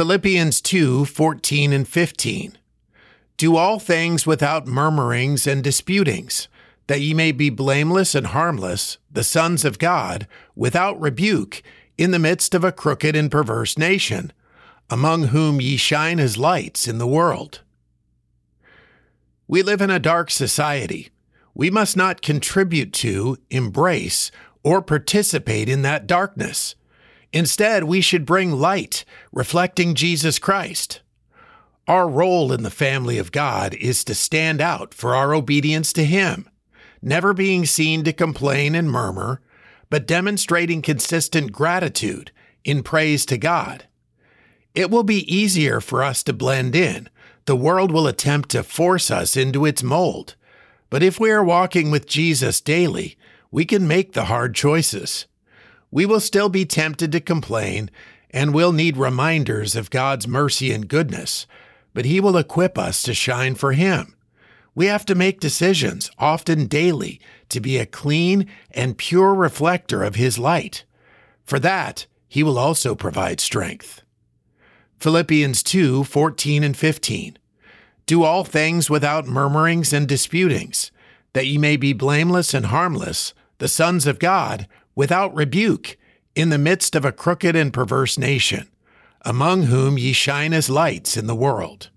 Philippians 2 14 and 15. Do all things without murmurings and disputings, that ye may be blameless and harmless, the sons of God, without rebuke, in the midst of a crooked and perverse nation, among whom ye shine as lights in the world. We live in a dark society. We must not contribute to, embrace, or participate in that darkness. Instead, we should bring light, reflecting Jesus Christ. Our role in the family of God is to stand out for our obedience to Him, never being seen to complain and murmur, but demonstrating consistent gratitude in praise to God. It will be easier for us to blend in. The world will attempt to force us into its mold. But if we are walking with Jesus daily, we can make the hard choices. We will still be tempted to complain and will need reminders of God's mercy and goodness, but He will equip us to shine for Him. We have to make decisions, often daily, to be a clean and pure reflector of His light. For that, He will also provide strength. Philippians 2 14 and 15. Do all things without murmurings and disputings, that ye may be blameless and harmless, the sons of God, without rebuke, in the midst of a crooked and perverse nation, among whom ye shine as lights in the world.